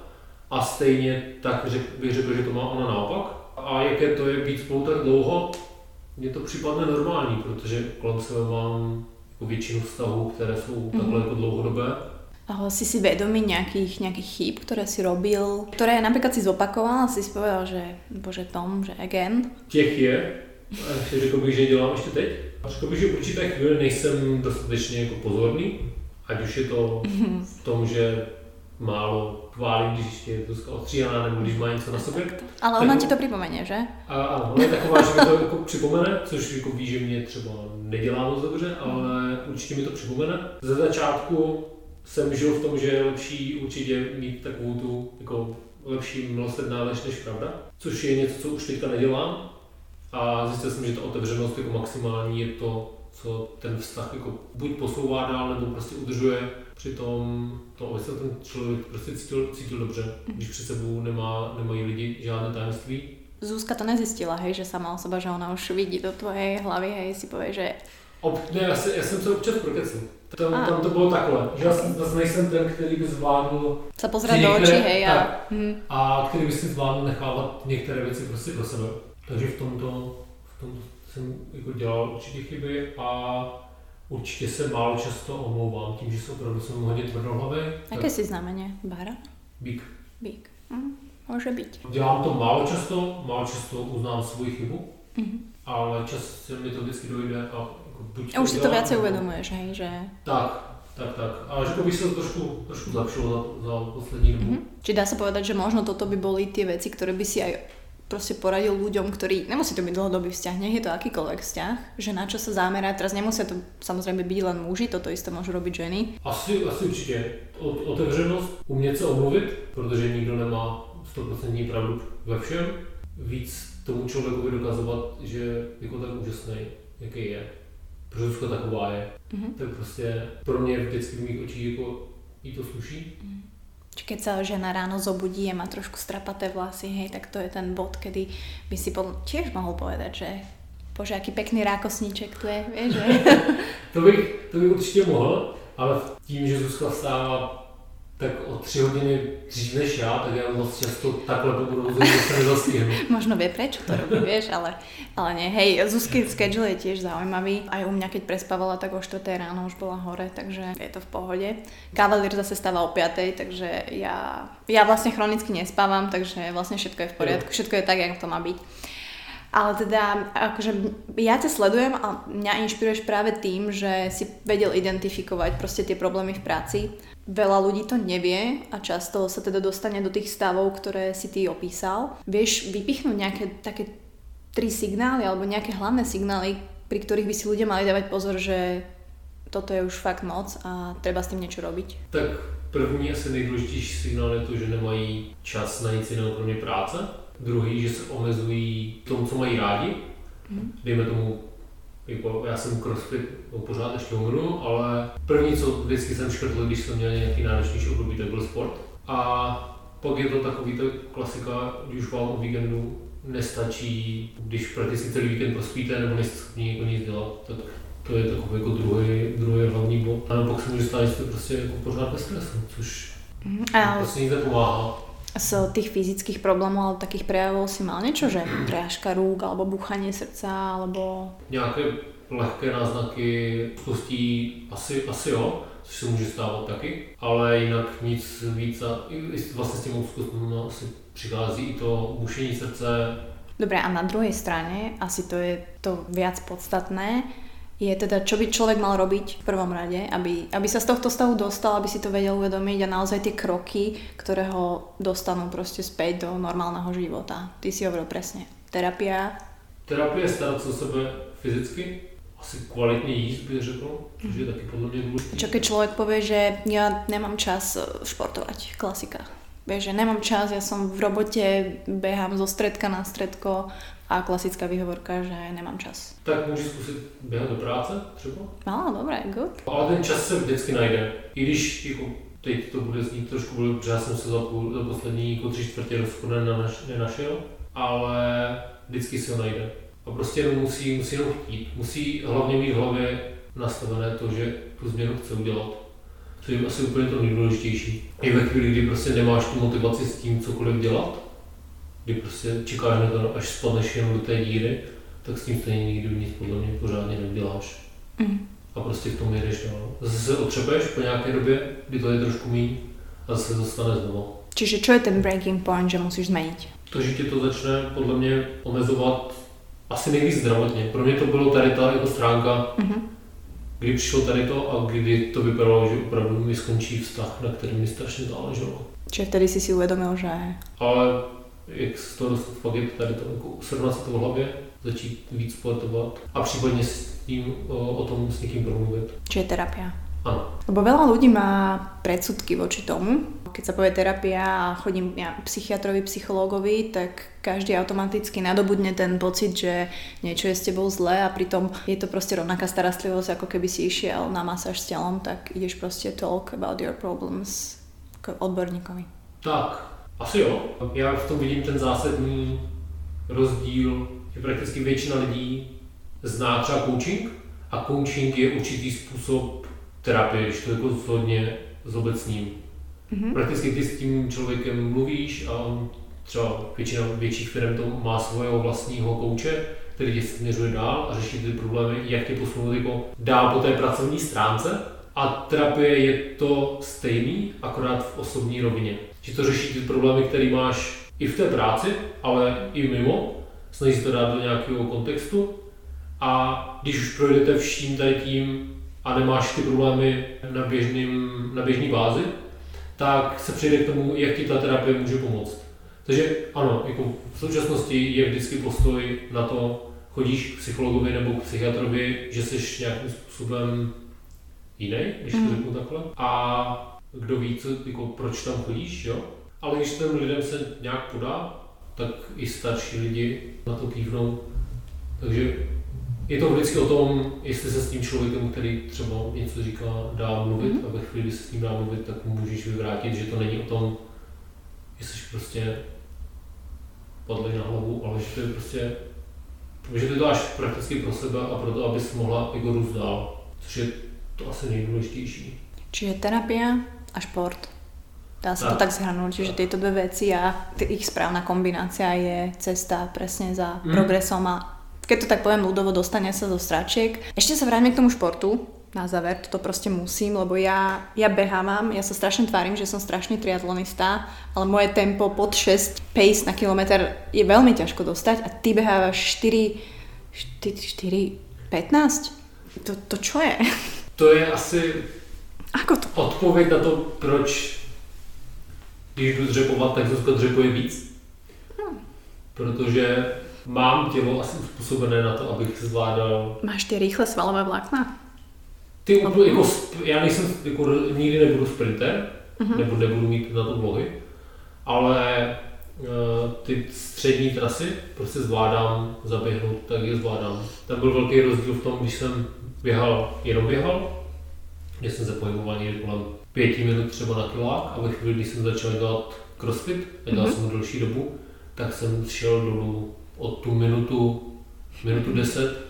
A stejně tak bych řekl, že to má ona naopak. A jaké to je být spolu tak dlouho, mně to připadne normální, protože kolem sebe mám jako většinu vztahů, které jsou mm-hmm. takhle jako dlouhodobé. Ale si si vedomý nějakých, nějakých chyb, které si robil, které například si zopakoval a si si povedal, že bože Tom, že again? Těch je. Řekl bych, že dělám ještě teď. A řekl bych, že určité chvíli nejsem dostatečně jako pozorný. Ať už je to v tom, že málo chválím, když je to ostříhaná nebo když má něco na sobě. Ale ona ti to připomene, že? A, ano, ona je taková, že mi to jako připomene, což jako ví, že mě třeba nedělá moc dobře, ale určitě mi to připomene. Ze začátku jsem žil v tom, že je lepší určitě mít takovou tu jako lepší milosrdná lež než pravda, což je něco, co už teďka nedělám. A zjistil jsem, že ta otevřenost jako maximální je to, co ten vztah jako buď posouvá dál, nebo prostě udržuje Přitom to, aby se ten člověk prostě cítil, cítil dobře, když před sebou nemá, nemají lidi žádné tajemství. Zuzka to nezjistila, hej, že sama osoba, že ona už vidí do tvojej hlavy, hej, si povie, že... Ob, ne, já, se, já jsem se občas prokecl. Tam, tam to bylo takhle, že já jsem, zase nejsem ten, který by zvládl... Se pozrat do očí, hej, a... Tak, hmm. a který by si zvládl nechávat některé věci prostě pro sebe. Takže v tomto, v tomto jsem jako dělal určitě chyby a Určitě se málo často omlouvám tím, že se opravdu jsem hodně tvrdohlavý. Jaké si znamení? Bára? Bík. Bík. Hm, může být. Dělám to málo často, málo často uznám svoji chybu, mm-hmm. ale čas mi to vždycky dojde a jako buď A už si to více uvědomuješ, hej, že... Tak, tak, tak. A řekl bych se to trošku, trošku zlepšilo za, za poslední dobu. Mm-hmm. Či dá se povedať, že možno toto by byly ty věci, které by si aj proste poradil ľuďom, ktorí, nemusí to byť dlhodobý vzťah, nech je to akýkoľvek vzťah, že na čo sa zamerať, teraz nemusia to samozrejme byť len muži, toto isté môžu robiť ženy. Asi, asi určitě. Otevřenost, umět se omluvit, protože nikdo nemá 100% pravdu ve všem. Víc tomu člověku dokazovat, že jako tak úžasný, jaký je. Protože taková je. Mm-hmm. Tak prostě pro mě vždycky v mých očích jako jí to sluší. Mm-hmm keď sa žena ráno zobudí a má trošku strapaté vlasy, hej, tak to je ten bod, kedy by si pod... tiež mohol povedať, že bože, aký pekný rákosníček tu je, vieš, že? to, bych, to bych určitě mohl, ale tím, že Zuzka vstává tak o tři hodiny dřív než já, tak já moc často takhle po budoucí se nezastihnu. Možno vie, prečo to robí, vieš, ale, ale nie. Hej, Zuzky schedule je tiež zaujímavý. Aj u mňa, keď prespávala, tak o 4 ráno už bola hore, takže je to v pohode. Kavalier zase stáva o 5, takže ja, ja vlastne chronicky nespávam, takže vlastne všetko je v poriadku, všetko je tak, jak to má byť. Ale teda, akože ja ťa sledujem a mňa inšpiruješ práve tým, že si vedel identifikovať proste tie problémy v práci Veľa ľudí to nevie a často sa teda dostane do tých stavov, ktoré si ty opísal. Vieš vypichnúť nejaké také tri signály alebo nejaké hlavné signály, pri ktorých by si ľudia mali dávať pozor, že toto je už fakt moc a treba s tým niečo robiť? Tak první asi nejdůležitější signál je to, že nemají čas na nic jiného kromě práce. Druhý, že se omezují tomu, co mají rádi. Mm. Dejme tomu jako já jsem crossfit no, pořád ještě umru, ale první, co vždycky jsem škrtl, když jsem měl nějaký náročnější období, tak byl sport. A pak je to takový ta klasika, když už vám o víkendu nestačí, když prakticky celý víkend prospíte nebo nejste schopni jako nic dělat, tak to je takový jako druhý, druhý hlavní bod. A pak se může stát, že jste prostě jako pořád bez stresu, což mm, prostě nic nepomáhá z tých fyzických problémov alebo takých prejavov si mal niečo, že práška rúk alebo buchanie srdca alebo... Nějaké lehké náznaky úzkostí asi, asi jo, což se může stávat taky, ale jinak nic víc a vlastně s tím úzkostmi no, asi přichází i to bušení srdce. Dobre, a na druhej strane, asi to je to viac podstatné, je teda, čo by človek mal robiť v prvom rade, aby, aby sa z tohto stavu dostal, aby si to vedel uvedomiť a naozaj tie kroky, ktoré ho dostanú proste späť do normálneho života. Ty si hovoril presne. Terapia. Terapie je starat se o sebe fyzicky, asi kvalitně jíst, bych řekl, což je taky podle mě důležité. Čo keď člověk povie, že ja nemám čas športovať, klasika. Vieš, že nemám čas, ja som v robote, behám zo stredka na stredko, a klasická výhovorka, že nemám čas. Tak můžu zkusit běhat do práce třeba? No, dobré, good. Ale ten čas se vždycky najde. I když jako teď to bude znít trošku blbě, protože já jsem se za, půl, za poslední jako tři čtvrtě roku nenašel, ale vždycky se ho najde. A prostě jenom musí, musí jenom chtít. Musí hlavně mít v hlavě nastavené to, že tu změnu chce udělat. To je asi úplně to nejdůležitější. I ve chvíli, kdy prostě nemáš tu motivaci s tím cokoliv dělat, kdy prostě čekáš na to, až spadneš jenom do té díry, tak s tím stejně nikdy nic podle mě pořádně neuděláš. Mm. A prostě v tom jedeš dál. Zase se otřepeš po nějaké době, kdy to je trošku méně a zase zostane znovu. Čiže čo je ten breaking point, že musíš změnit? To, že tě to začne podle mě omezovat asi nejvíc zdravotně. Pro mě to bylo tady ta jako stránka, mm-hmm. kdy přišlo tady to a kdy to vypadalo, že opravdu mi skončí vztah, na kterém mi strašně záleželo. Čiže vtedy si si uvědomil, že... Ale jak z toho dostat fakt je tady to jako 17 v hlavě, začít víc sportovat a případně s tím o, o tom s někým promluvit. Čiže terapia. Áno. Lebo veľa ľudí má predsudky voči tomu. Keď sa povie terapia a chodím ja, psychiatrovi, psychológovi, tak každý automaticky nadobudne ten pocit, že niečo je s tebou zlé a pritom je to proste rovnaká starostlivosť, ako keby si išiel na masáž s telom, tak ideš proste talk about your problems k odborníkovi. Tak, asi jo. Já v tom vidím ten zásadní rozdíl, že prakticky většina lidí zná třeba coaching a coaching je určitý způsob terapie, když to jako hodně zobecním. Mm-hmm. Prakticky ty s tím člověkem mluvíš a on třeba většina větších firm to má svého vlastního kouče, který tě směřuje dál a řeší ty problémy, jak tě posunout jako dál po té pracovní stránce. A terapie je to stejný, akorát v osobní rovině. Že to řeší ty problémy, které máš i v té práci, ale i mimo. Snaží se to dát do nějakého kontextu. A když už projdete vším tady tím a nemáš ty problémy na, běžným, na běžný bázi, tak se přijde k tomu, jak ti ta terapie může pomoct. Takže ano, jako v současnosti je vždycky postoj na to, chodíš k psychologovi nebo k psychiatrovi, že jsi nějakým způsobem jiný, když to mhm. řeknu takhle. A kdo ví, co, jako, proč tam chodíš, jo? Ale když těm lidem se nějak podá, tak i starší lidi na to kývnou. Takže je to vždycky o tom, jestli se s tím člověkem, který třeba něco říká, dá mluvit mm-hmm. a ve chvíli, kdy se s ním dá mluvit, tak mu můžeš vyvrátit, že to není o tom, jestli prostě padli na hlavu, ale že to je prostě, že to dáš prakticky pro sebe a pro to, abys mohla jako růst dál, což je to asi nejdůležitější. Čiže terapia a šport. Dá se tak. to tak zhrnout, že tyto dvě věci a ich správná kombinácia je cesta presne za mm. progresom a keď to tak poviem ľudovo, dostane sa zo stračiek. Ešte sa vráťme k tomu športu, na záver, to prostě musím, lebo ja, ja behávam, ja sa strašne tvárim, že som strašný triatlonista, ale moje tempo pod 6 pace na kilometr je veľmi ťažko dostať a ty behávaš 4, 4, 4 15? To, to čo je? To je asi Ako to? odpověď na to, proč když jdu dřepovat, tak Zuzka dřepuje víc. Hmm. Protože mám tělo asi uspůsobené na to, abych zvládal... Máš ty rychle svalové vlákna? Ty úplně, jako, já nejsem, jako, nikdy nebudu sprinter, uh-huh. nebo nebudu mít na to vlohy, ale uh, ty střední trasy prostě zvládám zaběhnout, tak je zvládám. Tam byl velký rozdíl v tom, když jsem běhal, jenom běhal, kde jsem se pohyboval někdy kolem pěti minut třeba na kilák a ve chvíli, kdy jsem začal dělat crossfit, a dělal uh-huh. jsem ho delší dobu, tak jsem šel dolů o tu minutu, minutu 10,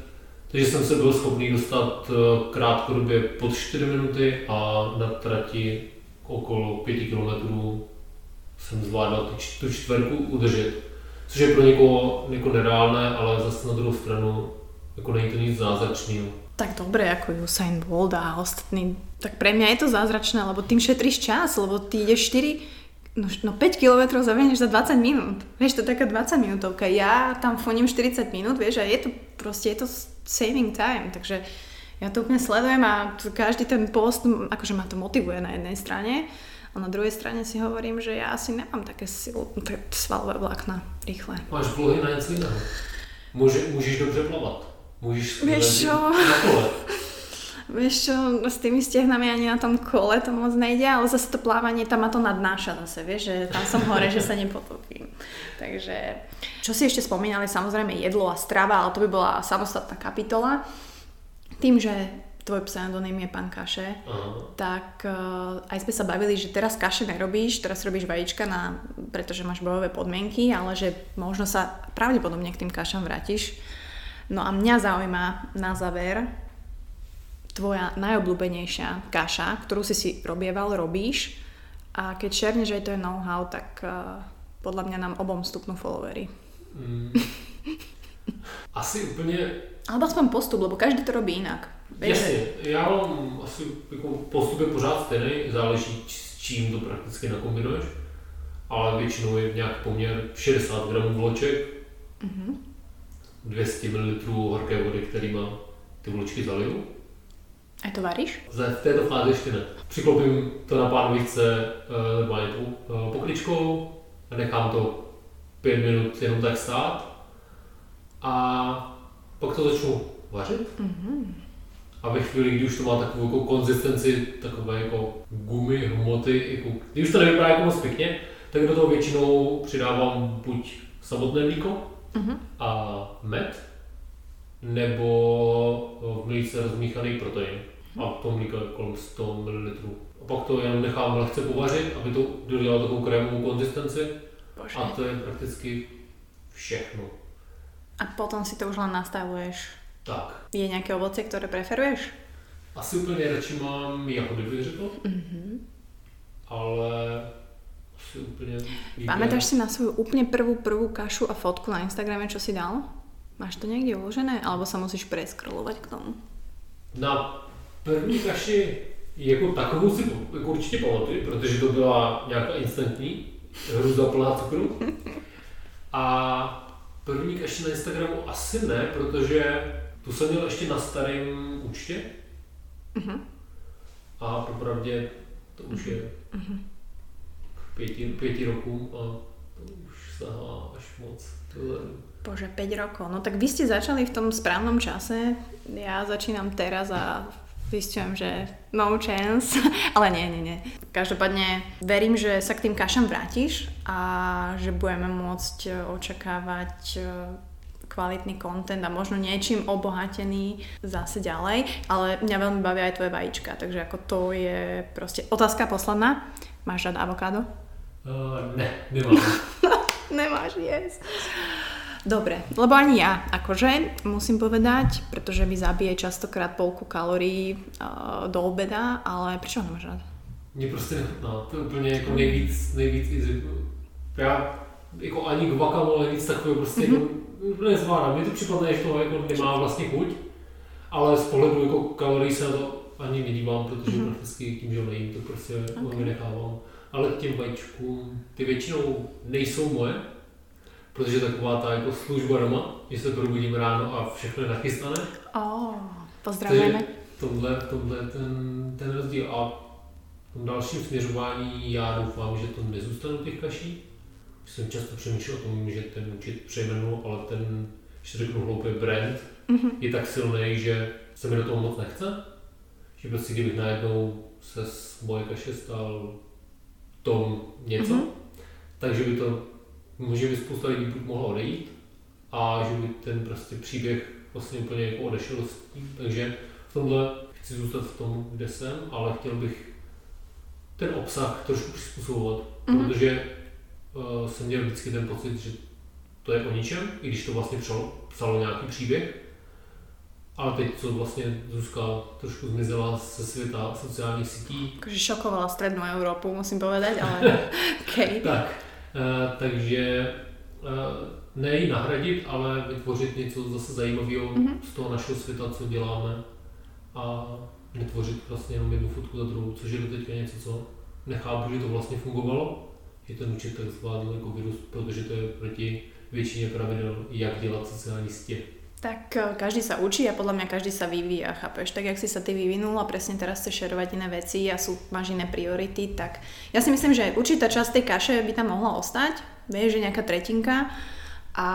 takže jsem se byl schopný dostat eh, krátkodobě pod 4 minuty a na trati okolo 5 km jsem zvládal tu čtverku udržet. Což je pro někoho jako nereálné, ale zase na druhou stranu jako není to nic zázračného. Tak dobre, ako Usain Bolt a ostatní. Tak pre mňa je to zázračné, lebo tým šetríš čas, lebo ty ideš 4 No, no 5 km zabehneš za 20 minút. Vieš, to je taká 20 minútovka. Ja tam foním 40 minút, vieš, a je to proste, je to saving time, takže ja to úplne sledujem a každý ten post, akože ma to motivuje na jednej strane, a na druhej strane si hovorím, že ja asi nemám také silu, svalové vlákna rýchle. Máš vlohy na něco jiného. Může, můžeš dobře plavat. Můžeš Vieš čo? Vieš čo, s tými stehnami ani na tom kole to moc nejde, ale zase to plávanie tam ma to nadnáša zase, vieš, že tam som hore, že sa nepotopím. Takže, čo si ešte spomínali, samozrejme jedlo a strava, ale to by bola samostatná kapitola. Tým, že tvoj pseudonym je pán Kaše, Aha. tak uh, aj sme sa bavili, že teraz kaše nerobíš, teraz robíš vajíčka, na, pretože máš bojové podmienky, ale že možno sa pravdepodobne k tým kašam vrátiš. No a mňa zaujíma na záver tvoja najobľúbenejšia kaša, ktorú si si robieval, robíš a keď šerneš aj to je know-how, tak uh, podľa mňa nám obom stupnú followery. Mm. Asi úplně... Alebo aspoň postup, lebo každý to robí inak. Vieš, Jasně, já mám asi jako postup je pořád stejný, záleží s čím to prakticky nakombinuješ, ale většinou je nějaký poměr 60 gramů vloček, Mhm. 200 ml horké vody, kterýma ty vločky zaliju. Aj to varíš? V této fázi ještě ne. Přiklopím to na pánvičce eh, normálně eh, pokličkou a nechám to pět minut jenom tak stát a pak to začnu vařit. Mhm. A ve chvíli, kdy už to má takovou jako konzistenci, takové jako gumy, hmoty, jako, když už to nevypadá jako moc pěkně, tak do toho většinou přidávám buď samotné mlíko Mhm. a med, nebo v mlíce rozmíchaný protein. A to mlíko kolem 100 ml. A pak to jenom nechám lehce povařit, aby to dodělalo takovou krémovou konzistenci. Bože. A to je prakticky všechno. A potom si to už len nastavuješ. Tak. Je nejaké ovocie, ktoré preferuješ? Asi úplně radši mám jahody, bych řekl. Mhm. ale asi úplně výběr. Pamätáš si na svoju úplne prvú, prvú kašu a fotku na Instagrame, čo si dal? Máš to někde uložené? Alebo sa musíš preskrolovat k tomu? Na první kaši jako takovou si jako určitě pamatuju, protože to byla nějaká instantní hruza plná cukru. A první kaši na Instagramu asi ne, protože tu jsem měl ještě na starém účtě. Mhm. A popravdě to už je k pěti, pěti rokům a to už sahá až moc dozadu. Bože, 5 rokov. No tak vy ste začali v tom správnom čase. Ja začínam teraz a zistujem, že no chance. Ale nie, nie, nie. Každopádne verím, že sa k tým kašam vrátiš a že budeme môcť e, očakávať e, kvalitný content a možno niečím obohatený zase ďalej, ale mňa veľmi bavia aj tvoje vajíčka, takže ako to je proste otázka posledná. Máš rád avokádo? Uh, ne, nemám. Nemáš jesť. Dobre, lebo ani ja, akože, musím povedať, pretože mi zabije častokrát polku kalorií uh, do obeda, ale prečo ho nemáš rád? Mě prostě nechutná, to je úplně jako nejvíc, nejvíc easy. Já jako ani guacamole, nic takového prostě mm-hmm. jako nezvládám. Mně to připadne, že to jako nemá vlastně chuť, ale z pohledu jako kalorií se na to ani nedívám, protože mm-hmm. prakticky tím, že nejím, to prostě okay. Ok. Ale k těm vajíčkům, ty většinou nejsou moje, protože taková ta jako služba doma, že se probudím ráno a všechno je nachystané, Oh, pozdravujeme. tohle, tohle je ten, ten rozdíl. A v tom dalším směřování já doufám, že to nezůstane u těch kaší. Jsem často přemýšlel o tom, že ten účet přejmenu, ale ten, to řeknu hloupě, brand Mhm. je tak silný, že se mi do toho moc nechce. Že prostě kdybych najednou se z moje kaše stal tom něco, Mhm. takže by to, může by spousta lidí mohlo odejít a že by ten prostě příběh vlastně úplně jako odešel s tím. Takže v tomhle chci zůstat v tom, kde jsem, ale chtěl bych ten obsah trošku přizpůsobovat, Mhm. protože uh, jsem měl vždycky ten pocit, že to je o ničem, i když to vlastně psalo, psalo nějaký příběh. Ale teď, co vlastně Zuzka trošku zmizela ze světa sociálních sítí, Akože šokovala strednú Európu, musím povedať, ale okay. tak, eh, takže eh, ne ji nahradit, ale vytvořit něco zase zajímavého Mhm. z toho našeho světa, co děláme a netvořit vlastně jenom jednu fotku za druhou, což je do teďka něco, co nechápu, že to vlastně fungovalo. Je ten účet tak zvládl jako virus, protože to je proti většině pravidel, jak dělat sociální sítě. Tak eh, každý sa učí a podľa mňa každý sa vyvíja, chápeš? Tak jak si sa ty vyvinul a presne teraz chceš šerovať iné veci a sú, máš iné priority, tak ja si myslím, že určitá časť tej kaše by tam mohla ostať, vieš, že nejaká tretinka a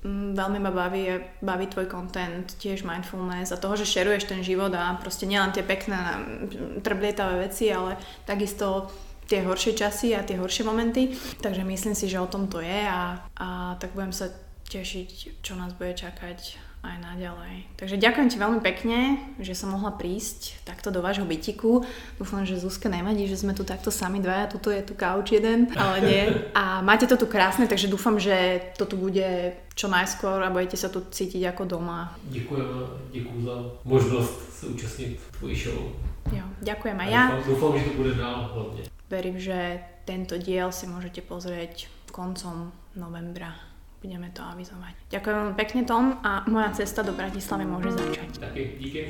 mm, veľmi ma baví, baví tvoj content, tiež mindfulness a toho, že šeruješ ten život a proste nielen tie pekné mm, trblietavé veci, ale takisto tie horšie časy a tie horšie momenty. Takže myslím si, že o tom to je a, a tak budem sa tešiť, čo nás bude čakať aj naďalej. Takže ďakujem ti veľmi pekne, že som mohla prísť takto do vášho bytiku. Dúfam, že Zuzka nevadí, že sme tu takto sami dvaja, tuto je tu kauč jeden, ale nie. A máte to tu krásne, takže dúfam, že to tu bude čo najskôr a budete sa tu cítiť ako doma. Ďakujem, ďakujem za možnosť sa účastniť tvojí show. Jo, ďakujem aj ja. Dúfam, dúfam, že to bude dál hlavne. Verím, že tento diel si môžete pozrieť koncom novembra budeme to avizovať. Ďakujem veľmi pekne Tom a moja cesta do Bratislavy môže začať. Taky, díky.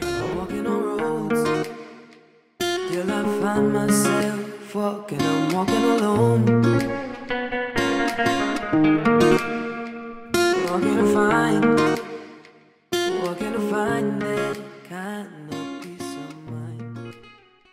Till I find myself walking, I'm walking alone. Walking to find, walking to find kind